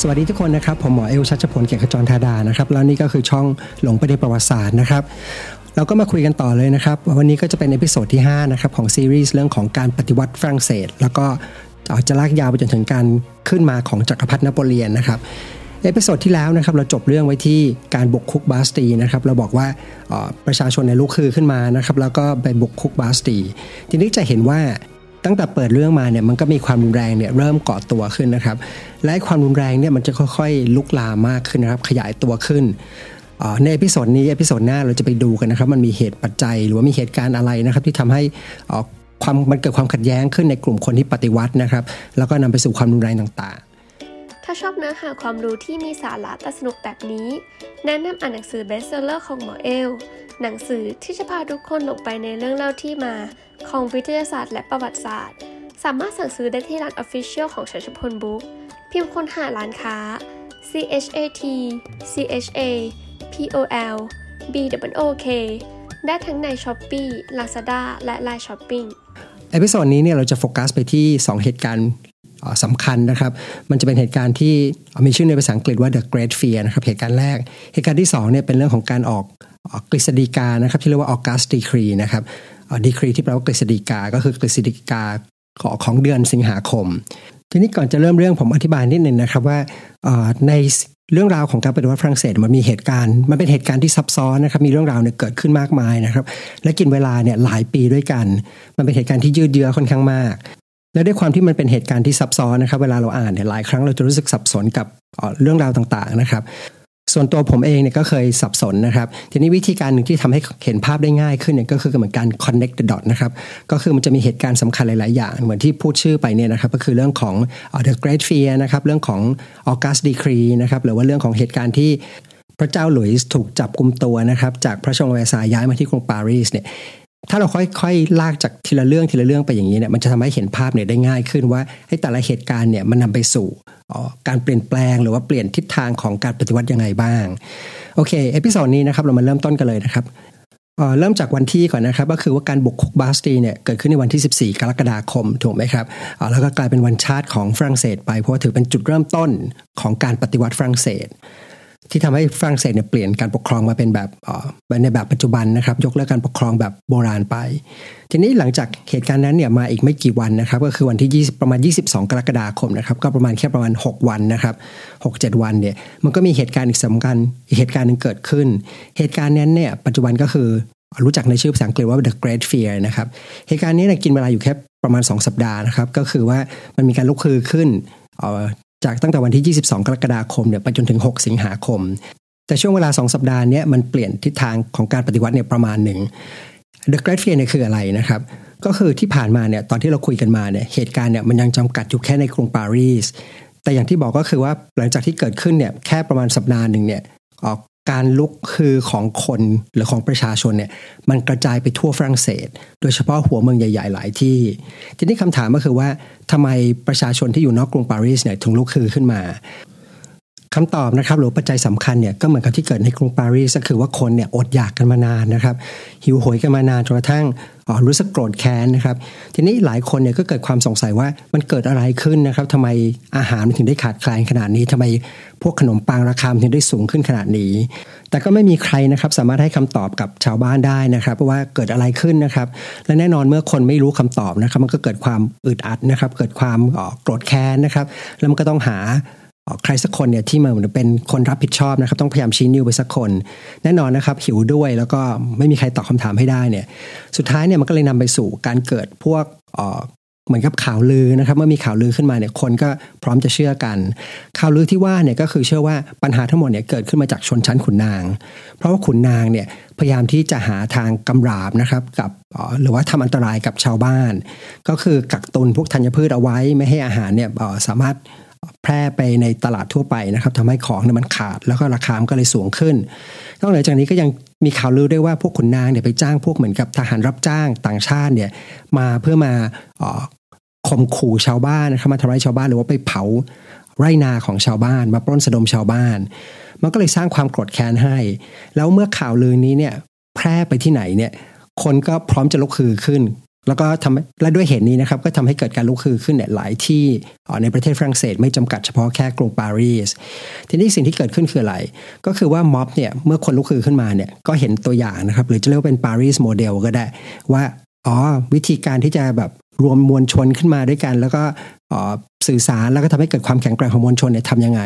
สวัสดีทุกคนนะครับผมหมอเอลชัชพลเกียรติขจรธาดานะครับแล้วนี่ก็คือช่องหลงไปในประวัติศาสตร์นะครับเราก็มาคุยกันต่อเลยนะครับ วันนี้ก็จะเป็น episode ที่5นะครับของซีรีส์เรื่องของการปฏิวัติฝรั่งเศส แล้วก็จะลากยาวไปจนถึงการขึ้นมาของจักรพรรดินโปเลียนนะครับ episode ที่แล้วนะครับเราจบเรื่องไว้ที่การบุกคุกบาสตีนะครับเราบอกว่าประชาชนเนี่ยลุกฮือขึ้นมานะครับแล้วก็ไปบุกคุกบาสตี ทีนี้จะเห็นว่า ตั้งแต่เปิดเรื่องมาเนี่ยมันก็มีความรุนแรงเนี่ยเริ่มก่อตัวขึ้นนะครับ และความรุนแรงเนี่ยมันจะค่อยๆ ลุกลามมากขึ้นนะครับ ขยายตัวขึ้นใน episode นี้ episode หน้าเราจะไปดูกันนะครับ มันมีเหตุปัจจัยหรือว่ามีเหตุการณ์อะไรนะครับ ที่ทำให้ความมันเกิดความขัดแย้งขึ้นในกลุ่มคนที่ปฏิวัตินะครับ แล้วก็นำไปสู่ความรุนแรงต่างๆ ถ้าชอบเนื้อหาความรู้ที่มีสาระแต่สนุกแบบนี้ แนะนำอ่านหนังสือ best seller ของหมอเอล หนังสือที่จะพาทุกคนลงไปในเรื่องเล่าที่มา ของวิทยาศาสตร์และประวัติศาสตร์ สามารถสั่งซื้อได้ที่ร้าน Official ของชัชพล book พิมพ์ค้นหาร้านค้า C H A T C H A P O L B O O K ได้ทั้งใน Shopee Lazada และ Line Shopping episode นี้เนี่ยเราจะโฟกัสไปที่ 2 เหตุการณ์สำคัญนะครับ มันจะเป็นเหตุการณ์ที่มีชื่อในภาษาอังกฤษว่า The Great Fear นะครับ เหตุการณ์แรก เหตุการณ์ที่2เนี่ยเป็นเรื่องของการออก กฤษฎีกานะครับที่เรียกว่า August Decree นะครับดีครีที่แปลว่ากฤษฎีกาก็คือกฤษฎีกาของเดือนสิงหาคม ทีนี้ก่อนจะเริ่มเรื่องผมอธิบายนิดนึงนะครับว่าในเรื่องราวของการปฏิวัติฝรั่งเศสมันมีเหตุการณ์มันเป็นเหตุการณ์ที่ซับซ้อนนะครับมีเรื่องราวเนี่ยเกิดขึ้นมากมายนะครับและกินเวลาเนี่ยหลายปีด้วยกัน มันเป็นเหตุการณ์ที่ยืดเยื้อค่อนข้างมาก และด้วยความที่มันเป็นเหตุการณ์ที่ซับซ้อนนะครับเวลาเราอ่านเนี่ยหลายครั้งเราจะรู้สึกสับสนกับเรื่องราวต่างๆนะครับ ส่วนตัวผมเองเนี่ยก็เคยสับสนนะครับ ทีนี้วิธีการหนึ่งที่ทำให้เห็นภาพได้ง่ายขึ้นเนี่ยก็คือเหมือนการ connect the dot นะครับ ก็คือมันจะมีเหตุการณ์สำคัญหลาย ๆ อย่าง เหมือนที่พูดชื่อไปเนี่ยนะครับ ก็คือเรื่องของ the great fear นะครับ เรื่องของ August decree นะครับ หรือว่าเรื่องของเหตุการณ์ที่พระเจ้าหลุยส์ถูกจับกลุมตัวนะครับ จากพระชงเวสาย้ายมาที่กรุงปารีสเนี่ยถ้าเราค่อยๆ ลากจากทีละเรื่องทีละเรื่องไปอย่างนี้เนี่ยมันจะทำให้เห็นภาพเนี่ยได้ง่ายขึ้นว่าให้แต่ละเหตุการณ์เนี่ยมันนำไปสู่ การเปลี่ยนแปลงหรือว่าเปลี่ยนทิศทางของการปฏิวัติยังไงบ้าง โอเค episode นี้นะครับเรามาเริ่มต้นกันเลยนะครับเริ่มจากวันที่ก่อนนะครับ ก็คือว่าการบุกคุกบาสตีเนี่ยเกิดขึ้นในวันที่ 14 กรกฎาคมถูกไหมครับแล้วก็กลายเป็นวันชาติของฝรั่งเศสไปเพราะว่าถือเป็นจุดเริ่มต้นของการปฏิวัติฝรั่งเศส ที่ทำให้ฝรั่งเศสเนี่ยเปลี่ยนการปกครองมาเป็นแบบในแบบปัจจุบันนะครับ ยกเลิกการปกครองแบบโบราณไป ทีนี้หลังจากเหตุการณ์นั้นเนี่ยมาอีกไม่กี่วันนะครับ ก็คือวันที่ 20 ประมาณ 22 กรกฎาคมนะครับ ก็ประมาณแค่ประมาณ 6 วันนะครับ6-7 วันเนี่ยมันก็มีเหตุการณ์อีกสำคัญอีกเหตุการณ์หนึ่งเกิดขึ้น เหตุการณ์นั้นเนี่ยปัจจุบันก็คือรู้จักในชื่อภาษาอังกฤษว่า the Great Fear นะครับเหตุการณ์นี้เนี่ยกินเวลาอยู่แค่ประมาณ 2 สัปดาห์นะครับ ก็คือว่ามันมีการลุกคือขึ้น จากตั้งแต่วันที่ 22 กรกฎาคมเนี่ยไปจนถึง 6 สิงหาคม แต่ช่วงเวลา 2 สัปดาห์นี้มันเปลี่ยนทิศทางของการปฏิวัติเนี่ยประมาณหนึ่ง The Great Fear เนี่ยคืออะไรนะครับ ก็คือที่ผ่านมาเนี่ยตอนที่เราคุยกันมาเนี่ยเหตุการณ์เนี่ยมันยังจำกัดอยู่แค่ในกรุงปารีสแต่อย่างที่บอกก็คือว่าหลังจากที่เกิดขึ้นเนี่ยแค่ประมาณสัปดาห์หนึ่งเนี่ยออ การลุกคือของคนหรือของประชาชนเนี่ยมันกระจายไปทั่วฝรั่งเศส โดยเฉพาะหัวเมืองใหญ่ ๆ หลายที่ ทีนี้คำถามก็คือว่าทำไมประชาชนที่อยู่นอกกรุงปารีสเนี่ยถึงลุกคือขึ้นมา คำตอบนะครับหรือปัจจัยสำคัญเนี่ยก็เหมือนกับที่เกิดในกรุงปารีสก็คือว่าคนเนี่ยอดอยากกันมานานนะครับ หิวโหยกันมานานจนกระทั่งรู้สึกโกรธแค้นนะครับ ทีนี้หลายคนเนี่ยก็เกิดความสงสัยว่ามันเกิดอะไรขึ้นนะครับทำไมอาหารมันถึงได้ขาดแคลนขนาดนี้ทำไมพวกขนมปังราคาถึงได้สูงขึ้นขนาดนี้ แต่ก็ไม่มีใครนะครับสามารถให้คำตอบกับชาวบ้านได้นะครับว่าเกิดอะไรขึ้นนะครับ และแน่นอนเมื่อคนไม่รู้คำตอบนะครับ มันก็เกิดความอึดอัดนะครับ เกิดความโกรธแค้นนะครับ แล้วมันก็ต้องหา ใครสักคนเนี่ยที่มาเหมือนเป็นคนรับผิดชอบนะครับ ต้องพยายามชี้นิ้วไปสักคน แน่นอนนะครับหิวด้วยแล้วก็ไม่มีใครตอบคาถามให้ได้เนี่ยสุดท้ายเนี่ยมันก็เลยนำไปสู่การเกิดพวกเหมือนกับข่าวลือนะครับเมื่อมีข่าวลือขึ้นมาเนี่ยคนก็พร้อมจะเชื่อกัน ข่าวลือที่ว่าเนี่ยก็คือเชื่อว่าปัญหาทั้งหมดเนี่ยเกิดขึ้นมาจากชนชั้นขุนนาง เพราะว่าขุนนางเนี่ยพยายามที่จะหาทางกำราบนะครับกับหรือว่าทำอันตรายกับชาวบ้าน ก็คือกักตุนพวกธัญพืชเอาไว้ไม่ให้อาหารเนี่ยสามารถ แพร่ไปในตลาดทั่วไปนะครับทำให้ของเนี่ยมันขาดแล้วก็ราคามันก็เลยสูงขึ้นนอกจากนี้ก็ยังมีข่าวลือด้วยว่าพวกขุนนางเนี่ยไปจ้างพวกเหมือนกับทหารรับจ้างต่างชาติเนี่ยมาเพื่อมาข่มขู่ชาวบ้านนะครับมาทำร้ายชาวบ้านหรือว่าไปเผาไร่นาของชาวบ้านมาปล้นสะดมชาวบ้าน มันก็เลยสร้างความโกรธแค้นให้ แล้วเมื่อข่าวลือนี้เนี่ยแพร่ไปที่ไหนเนี่ยคนก็พร้อมจะลุกคือขึ้น แล้วก็ทำและด้วยเหตุนี้นะครับก็ทำให้เกิดการลุกฮือขึ้นเนี่ยหลายที่ในประเทศฝรั่งเศสไม่จำกัดเฉพาะแค่กรุงปารีสทีนี้สิ่งที่เกิดขึ้นคืออะไร ก็คือว่าม็อบเนี่ยเมื่อคนลุกฮือขึ้นมาเนี่ยก็เห็นตัวอย่างนะครับหรือจะเรียกว่าเป็นปารีสโมเดลก็ได้ ว่าอ๋อวิธีการที่จะแบบรวมมวลชนขึ้นมาด้วยกัน แล้วก็สื่อสารแล้วก็ทำให้เกิดความแข็งแกร่งของมวลชนเนี่ยทำยังไง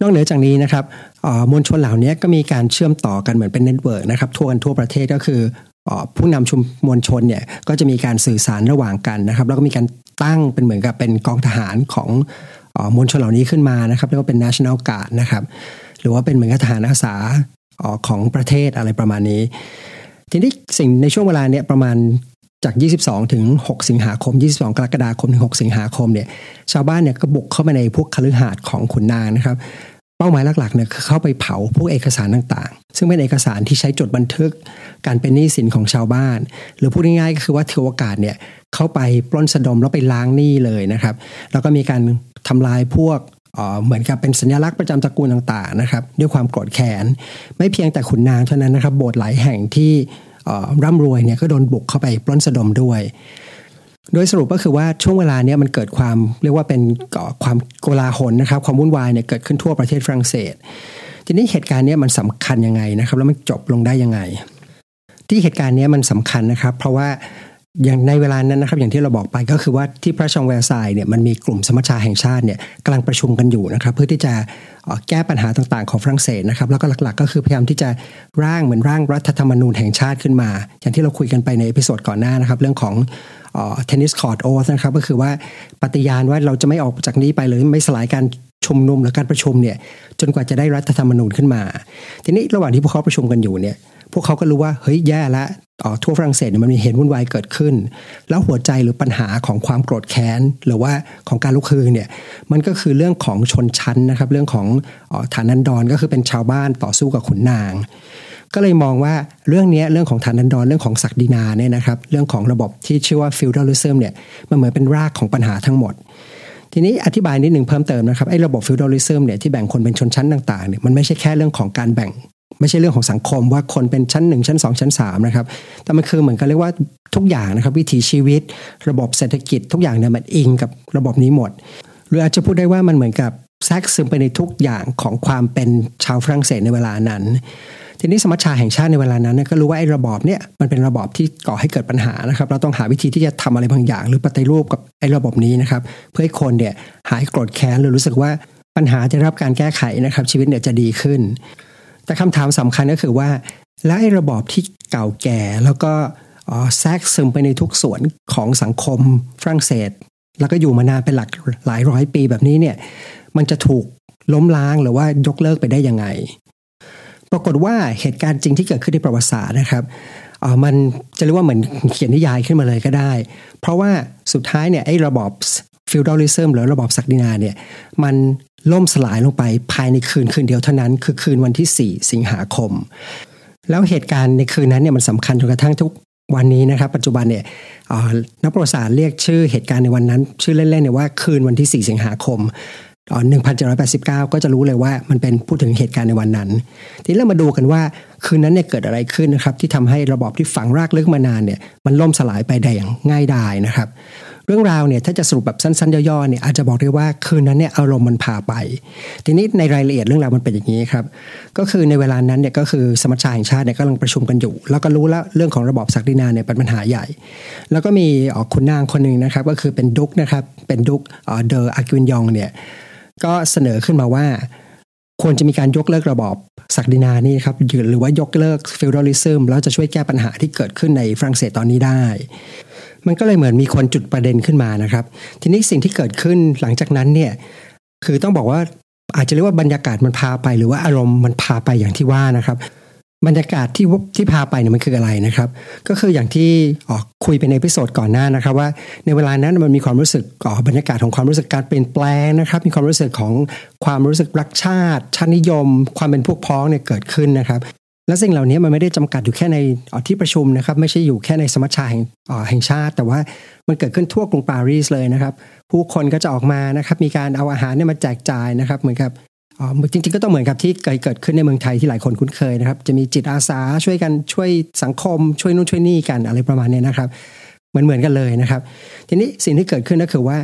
นอกเหนือจากนี้นะครับมวลชนเหล่านี้ก็มีการเชื่อมต่อกันเหมือนเป็น network นะครับทั่วกันทั่วประเทศก็คือ ผู้นำชุมมวลชนเนี่ยก็จะมีการสื่อสารระหว่างกันนะครับ แล้วก็มีการตั้งเป็นเหมือนกับเป็นกองทหารของมวลชนเหล่านี้ขึ้นมานะครับเรียกว่าเป็น national guard นะครับ หรือว่าเป็นเหมือนกับทหารอาสาของประเทศอะไรประมาณนี้ ทีนี้สิ่งในช่วงเวลาเนี่ยประมาณจาก 22 ถึง 6 สิงหาคม 22 กรกฎาคม ถึง 6 สิงหาคมเนี่ย ชาวบ้านเนี่ยก็บุกเข้าไปในพวกคฤหาสน์ของขุนนางนะครับ เป้าหมายหลักๆเนี่ยคือเข้าไปเผาพวกเอกสารต่างๆ ซึ่งเป็นเอกสารที่ใช้จดบันทึกการเป็นหนี้สินของชาวบ้าน หรือพูดง่ายๆก็คือว่าถือโอกาสเนี่ยเข้าไปปล้นสะดมแล้วไปล้างหนี้เลยนะครับ แล้วก็มีการทำลายพวกเหมือนกับเป็นสัญลักษณ์ประจำตระกูลต่างๆนะครับด้วยความโกรธแค้นไม่เพียงแต่ขุนนางเท่านั้นนะครับโบสถ์หลายแห่งที่ร่ำรวยเนี่ยก็โดนบุกเข้าไปปล้นสะดมด้วย โดยสรุปก็คือว่าช่วงเวลาเนี้ยมันเกิดความเรียกว่าเป็นความโกลาหลนะครับ ความวุ่นวายเนี่ยเกิดขึ้นทั่วประเทศฝรั่งเศส ทีนี้เหตุการณ์เนี้ยมันสำคัญยังไงนะครับ แล้วมันจบลงได้ยังไง ที่เหตุการณ์เนี้ยมันสำคัญนะครับ เพราะว่าอย่างในเวลานั้นนะครับ อย่างที่เราบอกไปก็คือว่าที่พระราชวังแวร์ซายเนี่ยมันมีกลุ่มสมัชชาแห่งชาติเนี่ยกำลังประชุมกันอยู่นะครับ เพื่อที่จะแก้ปัญหาต่างๆของฝรั่งเศสนะครับ แล้วก็หลักๆ ก็คือพยายามที่จะร่างเหมือนร่างรัฐธรรมนูญแห่งชาติขึ้นมา อย่างที่เราคุยกันไปใน episode ก่อนหน้านะครับ เรื่องของ Tennis Court Oath นะครับก็คือว่าปฏิญาณว่าเราจะไม่ออกจากนี้ไปเลยไม่สลายการชุมนุมหรือการประชุมเนี่ยจนกว่าจะได้รัฐธรรมนูญขึ้นมา ทีนี้ระหว่างที่พวกเขาประชุมกันอยู่เนี่ยพวกเขาก็รู้ว่าเฮ้ยแย่ละทั่วฝรั่งเศสมันมีเหตุวุ่นวายเกิดขึ้น แล้วหัวใจหรือปัญหาของความโกรธแค้น หรือว่าของการลุกฮือเนี่ยมันก็คือเรื่องของชนชั้นนะครับ เรื่องของฐานันดรก็คือเป็นชาวบ้านต่อสู้กับขุนนาง ก็เลยมองว่าเรื่องนี้เรื่องของฐานันดรเรื่องของศักดินาเนี่ยนะครับ เรื่องของระบบที่ชื่อว่าฟิวดัลิซึมเนี่ยมันเหมือนเป็นรากของปัญหาทั้งหมด ทีนี้อธิบายนิดหนึ่งเพิ่มเติมนะครับไอ้ระบบฟิวดัลิซึมเนี่ยที่แบ่งคนเป็นชนชั้นต่างๆเนี่ยมันไม่ใช่แค่เรื่องของการแบ่ง ไม่ใช่เรื่องของสังคมว่าคนเป็นชั้น 1 ชั้น 2 ชั้น3นะครับแต่มันคือเหมือนกันเรียกว่าทุกอย่างนะครับวิถีชีวิต ระบบเศรษฐกิจทุกอย่างเนี่ยมันอิงกับระบบนี้หมด หรืออาจจะพูดได้ว่ามันเหมือนกับแทรกซึมไปในทุกอย่างของความเป็นชาวฝรั่งเศสในเวลานั้น ทีนี้สมัชชาแห่งชาติในเวลานั้นก็รู้ว่าไอ้ระบอบเนี่ยมันเป็นระบอบที่ก่อให้เกิดปัญหานะครับ เราต้องหาวิธีที่จะทำอะไรบางอย่าง หรือปฏิรูปกับไอ้ระบบนี้นะครับ เพื่อให้คนเนี่ยหายโกรธแค้นหรือรู้สึกว่าปัญหาจะรับการแก้ไขนะครับ ชีวิตเนี่ยจะดีขึ้น แต่คำถามสำคัญก็คือว่า แล้วไอ้ระบอบที่เก่าแก่แล้วก็แทรกซึมไปในทุกส่วนของสังคมฝรั่งเศส แล้วก็อยู่มานานเป็นหลักหลายร้อยปีแบบนี้เนี่ยมันจะถูกล้มล้างหรือว่ายกเลิกไปได้ยังไง ปรากฏว่าเหตุการณ์จริงที่เกิดขึ้นในประวัติศาสตร์นะครับมันจะเรียกว่าเหมือนเขียนนิยายขึ้นมาเลยก็ได้ เพราะว่าสุดท้ายเนี่ยไอ้ระบอบฟิวดัลิซึมหรือระบอบศักดินาเนี่ยมันล่มสลายลงไปภายในคืนคืนเดียวเท่านั้น คือคืนวันที่ 4 สิงหาคม แล้วเหตุการณ์ในคืนนั้นเนี่ยมันสำคัญจนกระทั่งทุกวันนี้นะครับ ปัจจุบันเนี่ยนักประวัติศาสตร์เรียกชื่อเหตุการณ์ในวันนั้น ชื่อเล่นๆเนี่ยว่าคืนวันที่ 4 สิงหาคม 1789 ก็จะรู้เลยว่ามันเป็นพูดถึงเหตุการณ์ในวันนั้น ทีนี้เรามาดูกันว่าคืนนั้นเนี่ยเกิดอะไรขึ้นนะครับ ที่ทำให้ระบอบที่ฝังรากลึกมานานเนี่ยมันล่มสลายไปได้อย่างง่ายดายนะครับ เรื่องราวเนี่ยถ้าจะสรุปแบบสั้นๆย่อๆเนี่ยอาจจะบอกได้ว่าคืนนั้นเนี่ยอารมณ์มันพาไป ทีนี้ในรายละเอียดเรื่องราวมันเป็นอย่างนี้ครับก็คือในเวลานั้นเนี่ยก็คือสมัชชาแห่งชาติเนี่ยกำลังประชุมกันอยู่ แล้วก็รู้แล้วเรื่องของระบอบศักดินาเนี่ยเป็นปัญหาใหญ่ แล้วก็มีคุณนางคนหนึ่งนะครับ ก็คือเป็นดุกนะครับเป็นดุกเดออากิวินยองเนี่ย ก็เสนอขึ้นมาว่า ควรจะมีการยกเลิกระบอบศักดินานะครับหรือว่ายกเลิก feudalism แล้วจะช่วยแก้ปัญหาที่เกิดขึ้นในฝรั่งเศสตอนนี้ได้ มันก็เลยเหมือนมีคนจุดประเด็นขึ้นมานะครับ ทีนี้สิ่งที่เกิดขึ้นหลังจากนั้นเนี่ยคือต้องบอกว่าอาจจะเรียกว่าบรรยากาศมันพาไป หรือว่าอารมณ์มันพาไปอย่างที่ว่านะครับ บรรยากาศที่ที่พาไปเนี่ยมันคืออะไรนะครับ ก็คืออย่างที่เราคุยไปใน episode ก่อนหน้านะครับ ว่าในเวลานั้นมันมีความรู้สึกอ๋อบรรยากาศของความรู้สึกการเปลี่ยนแปลงนะครับ มีความรู้สึกของความรู้สึกรักชาติชาตินิยม ความเป็นพวกพ้องเนี่ยเกิดขึ้นนะครับ และสิ่งเหล่านี้มันไม่ได้จำกัดอยู่แค่ในที่ประชุมนะครับ ไม่ใช่อยู่แค่ในสมัชชาแห่งแห่งชาติ แต่ว่ามันเกิดขึ้นทั่วกรุงปารีสเลยนะครับ ผู้คนก็จะออกมานะครับ มีการเอาอาหารเนี่ยมาแจกจ่ายนะครับ เหมือนกับ จริงๆก็ต้องเหมือนกับที่เคยเกิดขึ้นในเมืองไทยที่หลายคนคุ้นเคยนะครับ จะมีจิตอาสาช่วยกันช่วยสังคม ช่วยนู่นช่วยนี่กันอะไรประมาณนี้นะครับ เหมือนเหมือนกันเลยนะครับ ทีนี้สิ่งที่เกิดขึ้นก็คือว่า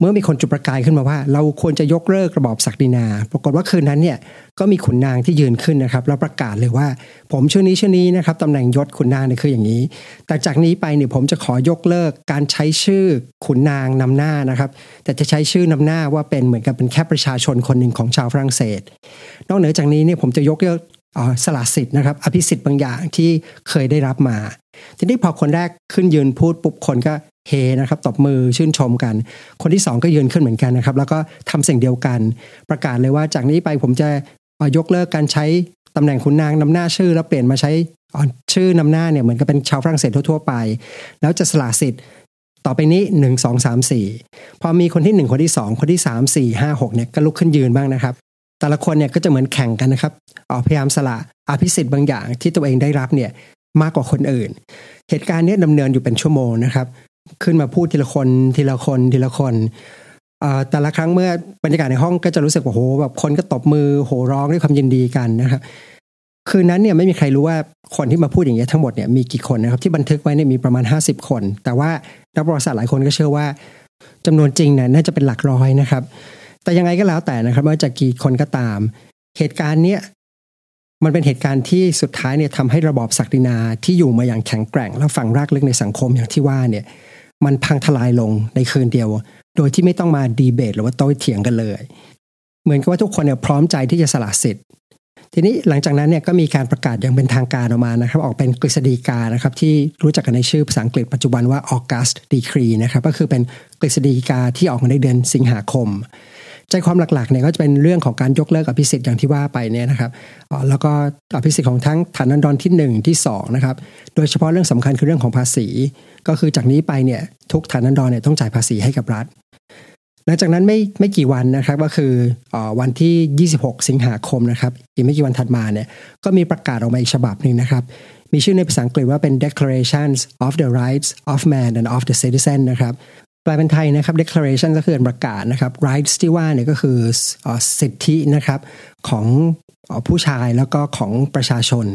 เมื่อมีคนจุดประกายขึ้นมาว่า เราควรจะยกเลิกระบอบศักดินา ปรากฏว่าคืนนั้นเนี่ยก็มีขุนนางที่ยืนขึ้นนะครับแล้วประกาศเลยว่า ผมชื่อนี้ชื่อนี้นะครับตำแหน่งยศขุนนางเนี่ยคืออย่างนี้ แต่จากนี้ไปเนี่ยผมจะขอยกเลิกการใช้ชื่อขุนนางนำหน้านะครับ แต่จะใช้ชื่อนำหน้าว่าเป็นเหมือนกับเป็นแค่ประชาชนคนหนึ่งของชาวฝรั่งเศส นอกเหนือจากนี้เนี่ยผมจะยกเลิกสละสิทธิ์นะครับอภิสิทธิ์บางอย่างที่เคยได้รับมา ทีนี้พอคนแรกขึ้นยืนพูดปุ๊บคนก็เฮนะครับตบมือชื่นชมกัน คนที่สองก็ยืนขึ้นเหมือนกันนะครับ แล้วก็ทำสิ่งเดียวกัน ประกาศเลยว่าจากนี้ไปผมจะยกเลิกการใช้ตำแหน่งขุนนางนำหน้าชื่อ แล้วเปลี่ยนมาใช้ชื่อนำหน้าเนี่ยเหมือนกับเป็นชาวฝรั่งเศสทั่วๆไป แล้วจะสละสิทธิ์ต่อไปนี้หนึ่งสองสามสี่พอมีคนที่หนึ่งคนที่สองคนที่สามสี่ห้าหกเนี่ยก็ลุกขึ้นยืนบ้างนะครับ แต่ละคนเนี่ยก็จะเหมือนแข่งกันนะครับออพยายามสละอภิสิทธิ์บางอย่างที่ตัวเองได้รับเนี่ย มากกว่าคนอื่น เหตุการณ์นี้ดำเนินอยู่เป็นชั่วโมงนะครับ ขึ้นมาพูดทีละคนทีละคนทีละคนแต่ละครั้งเมื่อบรรยากาศในห้องก็จะรู้สึกว่าโหแบบคนก็ตบมือโหร้องด้วยความยินดีกันนะครับคืนนั้นเนี่ยไม่มีใครรู้ว่าคนที่มาพูดอย่างนี้ยทั้งหมดเนี่ยมีกี่คนนะครับที่บันทึกไว้เนี่ยมีประมาณ 50 คน แต่ว่านักประวัติศาสตร์หลายคนก็เชื่อว่าจำนวนจริงเนี่ยน่าจะเป็นหลักร้อยนะครับ แต่ยังไงก็แล้วแต่นะครับว่าจะกี่คนก็ตาม เหตุการณ์เนี้ย มันเป็นเหตุการณ์ที่สุดท้ายเนี่ยทำให้ระบอบศักดินาที่อยู่มาอย่างแข็งแกร่ง และฝังรากลึกในสังคมอย่างที่ว่าเนี่ยมันพังทลายลงในคืนเดียว โดยที่ไม่ต้องมาดีเบต หรือว่าโต้เถียงกันเลย เหมือนกับว่าทุกคนเนี่ยพร้อมใจที่จะสละสิทธิ์ ทีนี้หลังจากนั้นเนี่ยก็มีการประกาศอย่างเป็นทางการออกมานะครับ ออกเป็นกฤษฎีกานะครับที่รู้จักกันในชื่อภาษาอังกฤษปัจจุบันว่า August Decree นะครับก็คือเป็นกฤษฎีกาที่ออกมาในเดือนสิงหาคม ใจความหลักๆเนี่ยก็จะเป็นเรื่องของการยกเลิกอภิสิทธิ์อย่างที่ว่าไปเนี่ยนะครับแล้วก็อภิสิทธิ์ของทั้งฐานันดรที่ 1 ที่2นะครับโดยเฉพาะเรื่องสำคัญคือเรื่องของภาษี ก็คือจากนี้ไปเนี่ยทุกฐานันดรเนี่ยต้องจ่ายภาษีให้กับรัฐหลังจากนั้นไม่ไม่กี่วันนะครับก็คืออวันที่ 26 สิงหาคมนะครับอีกไม่กี่วันถัดมาเนี่ยก็มีประกาศออกมาอีกฉบับหนึ่งนะครับ มีชื่อในภาษาอังกฤษว่าเป็น Declarations of the Rights of Man and of the Citizen นะครับ แปลเป็นไทยนะครับ declaration ก็คือประกาศนะครับ rights ที่ว่าเนี่ยก็คือสิทธินะครับของผู้ชายแล้วก็ของประชาชน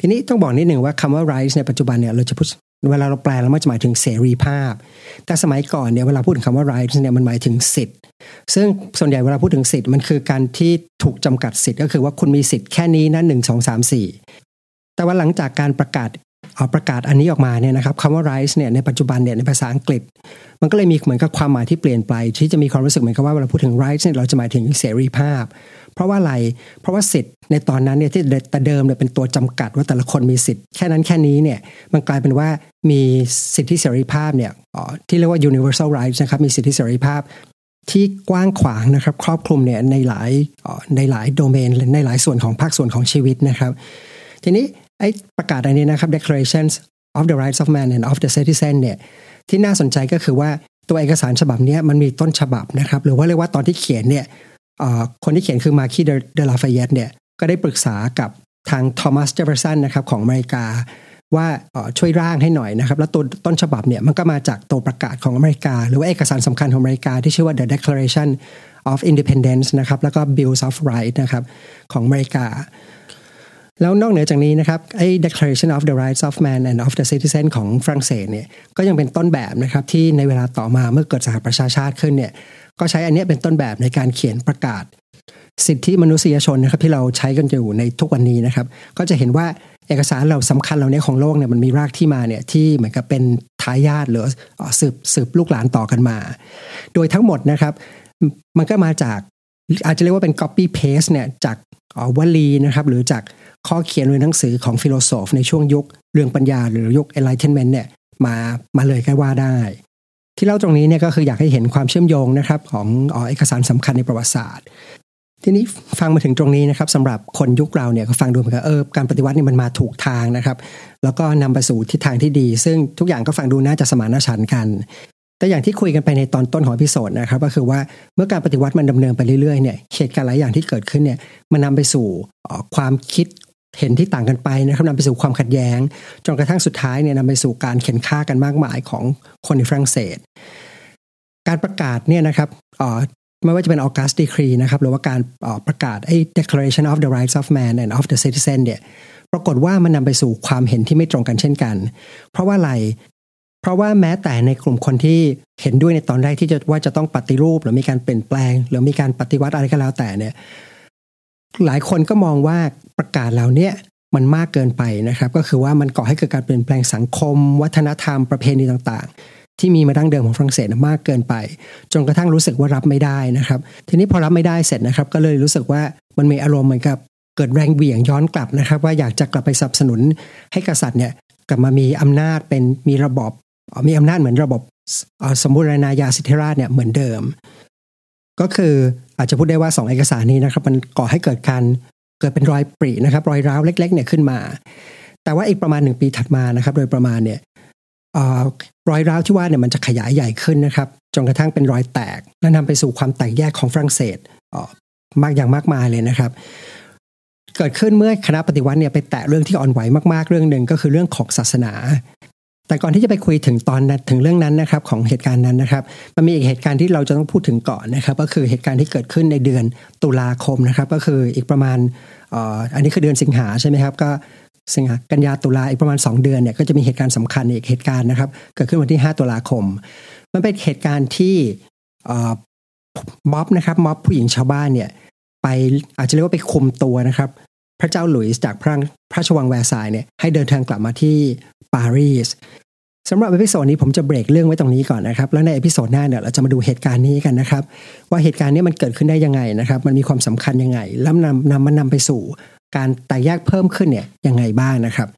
ทีนี้ต้องบอกนิดหนึ่งว่าคำว่า rights ในปัจจุบันเนี่ยเราจะพูดเวลาเราแปลแล้วมันจะหมายถึงเสรีภาพ แต่สมัยก่อนเนี่ยเวลาพูดถึงคำว่า rights เนี่ยมันหมายถึงสิทธิ์ ซึ่งส่วนใหญ่เวลาพูดถึงสิทธิ์มันคือการที่ถูกจำกัดสิทธิ์ก็คือว่าคุณมีสิทธิ์แค่นี้นะหนึ่งสองสามสี่แต่ว่าหลังจากการประกาศ ประกาศอันนี้ออกมาเนี่ยนะครับคำว่า rights เนี่ยในปัจจุบันเนี่ยในภาษาอังกฤษ มันก็เลยมีเหมือนกับความหมายที่เปลี่ยนไปที่จะมีความรู้สึกเหมือนกับว่าเวลาพูดถึง rights เนี่ยเราจะหมายถึงเสรีภาพ เพราะว่าอะไร เพราะว่าสิทธิ์ในตอนนั้นเนี่ยที่แต่เดิมเนี่ยเป็นตัวจำกัดว่าแต่ละคนมีสิทธิ์แค่นั้นแค่นี้เนี่ยมันกลายเป็นว่ามีสิทธิเสรีภาพเนี่ยที่เรียกว่า universal rights นะครับมีสิทธิเสรีภาพที่กว้างขวางนะครับครอบคลุมเนี่ยในหลายในหลายโดเมนในหลายส่วนของภาคส่วนของชีวิตนะครับ ทีนี้ ไอ้ประกาศอันนี้นะครับ Declarations of the Rights of Man and of the Citizen เนี่ยที่น่าสนใจก็คือว่าตัวเอกสารฉบับนี้มันมีต้นฉบับนะครับ หรือว่าเรียกว่าตอนที่เขียนเนี่ยคนที่เขียนคือมาคีเดลาฟายตเนี่ยก็ได้ปรึกษากับทางทอมัสเจฟเฟอร์สันนะครับของอเมริกาว่าช่วยร่างให้หน่อยนะครับ แล้วตัวต้นฉบับเนี่ยมันก็มาจากตัวประกาศของอเมริกา หรือว่าเอกสารสำคัญของอเมริกาที่ชื่อว่า the Declaration of Independence นะครับแล้วก็ Bill of Rights นะครับของอเมริกา แล้วนอกเหนือจากนี้นะครับไอ้ Declaration of the Rights of Man and of the Citizen ของฝรั่งเศสเนี่ยก็ยังเป็นต้นแบบนะครับที่ในเวลาต่อมาเมื่อเกิดสหประชาชาติขึ้นเนี่ยก็ใช้อันนี้เป็นต้นแบบในการเขียนประกาศ สิทธิมนุษยชนนะครับที่เราใช้กันอยู่ในทุกวันนี้นะครับ ก็จะเห็นว่าเอกสารเราสำคัญเราเนี้ยของโลกเนี่ยมันมีรากที่มาเนี่ยที่เหมือนกับเป็นทายาทหรือสืบสืบลูกหลานต่อกันมา โดยทั้งหมดนะครับ มันก็มาจากอาจจะเรียกว่าเป็น copy paste เนี่ยจาก วลีนะครับ หรือจากข้อเขียนในหนังสือของ philosophe ในช่วงยุคเรืองปัญญาหรือยุค Enlightenment เนี่ยมามาเลยก็ว่าได้ ที่เล่าตรงนี้เนี่ยก็คืออยากให้เห็นความเชื่อมโยงนะครับของเอกสารสำคัญในประวัติศาสตร์ ทีนี้ฟังมาถึงตรงนี้นะครับสำหรับคนยุคเราเนี่ยก็ฟังดูเหมือนกับเออการปฏิวัตินี่มันมาถูกทางนะครับ แล้วก็นำไปสู่ทิศทางที่ดี ซึ่งทุกอย่างก็ฟังดูน่าจะสมานฉันท์กัน แต่อย่างที่คุยกันไปในตอนต้นของพิโซดนะครับก็คือว่าเมื่อการปฏิวัติมันดำเนินไปเรื่อยๆเนี่ยเหตุการณ์หลายอย่างที่เกิดขึ้นเนี่ยมันนำไปสู่ความคิดเห็นที่ต่างกันไปนะครับนำไปสู่ความขัดแย้ง จนกระทั่งสุดท้ายเนี่ยนำไปสู่การเข็นฆ่ากันมากมายของคนในฝรั่งเศส การประกาศเนี่ยนะครับไม่ว่าจะเป็นออกัสดีครีนะครับหรือว่าการประกาศไอ้ Declaration of the Rights of Man and of the Citizen เนี่ยปรากฏว่ามันนำไปสู่ความเห็นที่ไม่ตรงกันเช่นกัน เพราะว่าอะไร เพราะว่าแม้แต่ในกลุ่มคนที่เห็นด้วยในตอนแรกที่จะว่าจะต้องปฏิรูป หรือมีการเปลี่ยนแปลง หรือมีการปฏิวัติอะไรก็แล้วแต่เนี่ยหลายคนก็มองว่าประกาศเหล่านี้มันมากเกินไปนะครับ ก็คือว่ามันก่อให้เกิดการเปลี่ยนแปลงสังคม วัฒนธรรมประเพณีต่างๆ ที่มีมาดั้งเดิมของฝรั่งเศสมากเกินไป จนกระทั่งรู้สึกว่ารับไม่ได้นะครับ ทีนี้พอรับไม่ได้เสร็จนะครับ ก็เลยรู้สึกว่ามันมีอารมณ์เหมือนกับเกิดแรงเบี่ยงย้อนกลับนะครับ ว่าอยากจะกลับไปสนับสนุนให้กษัตริย์เนี่ยกลับมามีอำนาจเป็นมีระบอบ มีอำนาจเหมือนระบบสมบูรณาญาสิทธิราชเนี่ยเหมือนเดิม ก็คืออาจจะพูดได้ว่าสองเอกสารนี้นะครับ มันก่อให้เกิดการเกิดเป็นรอยปรินะครับ รอยร้าวเล็กๆเนี่ยขึ้นมา แต่ว่าอีกประมาณหนึ่งปีถัดมานะครับ โดยประมาณเนี่ยรอยร้าวที่ว่าเนี่ยมันจะขยายใหญ่ขึ้นนะครับจนกระทั่งเป็นรอยแตกและนำไปสู่ความแตกแยกของฝรั่งเศสมากอย่างมากมายเลยนะครับ เกิดขึ้นเมื่อคณะปฏิวัติเนี่ยไปแตะเรื่องที่อ่อนไหวมากๆเรื่องหนึ่งก็คือเรื่องของศาสนา แต่ก่อนที่จะไปคุยถึงตอนถึงเรื่องนั้นนะครับของเหตุการณ์นั้นนะครับ มันมีอีกเหตุการณ์ที่เราจะต้องพูดถึงก่อนนะครับ ก็คือเหตุการณ์ที่เกิดขึ้นในเดือนตุลาคมนะครับ ก็คืออีกประมาณอันนี้คือเดือนสิงหาใช่ไหมครับก็สิงหากันยาตุลาอีกประมาณ 2 เดือนเนี่ยก็จะมีเหตุการณ์สำคัญอีกเหตุการณ์นะครับ เกิดขึ้นวันที่ 5 ตุลาคม มันเป็นเหตุการณ์ที่ม็อบนะครับม็อบผู้หญิงชาวบ้านเนี่ยไปอาจจะเรียกว่าไปคุมตัวนะครับ พระเจ้าหลุยส์จากพระพระราชวังแวร์ซายเนี่ยให้เดินทางกลับมาที่ปารีสสำหรับ episode นี้ผมจะเบรกเรื่องไว้ตรงนี้ก่อนนะครับ แล้วใน episode หน้าเนี่ยเราจะมาดูเหตุการณ์นี้กันนะครับ ว่าเหตุการณ์นี้มันเกิดขึ้นได้ยังไงนะครับ มันมีความสำคัญยังไง แล้วนำนำมันนำไปสู่ การแตกแยกเพิ่มขึ้นเนี่ยยังไงบ้างนะครับ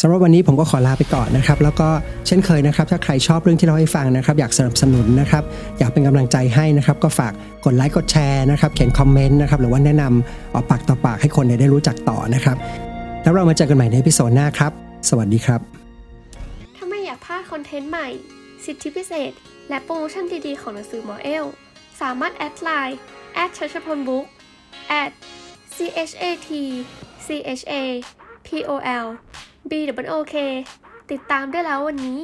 สำหรับวันนี้ผมก็ขอลาไปก่อนนะครับ แล้วก็เช่นเคยนะครับ ถ้าใครชอบเรื่องที่เล่าให้ฟังนะครับ อยากสนับสนุนนะครับ อยากเป็นกำลังใจให้นะครับ ก็ฝากกดไลค์กดแชร์นะครับ เขียนคอมเมนต์นะครับ หรือว่าแนะนำบอกปากต่อปากให้คนได้รู้จักต่อนะครับ แล้วเรามาเจอกันใหม่ใน episode หน้าครับ สวัสดีครับ ถ้าไม่อยากพลาดคอนเทนต์ใหม่ สิทธิพิเศษ และโปรโมชั่นดีๆของหนังสือหมอเอลสามารถแอดไลน์ at ชัชพล book at C H A T C H A P O L B O O K ติดตามได้แล้ววันนี้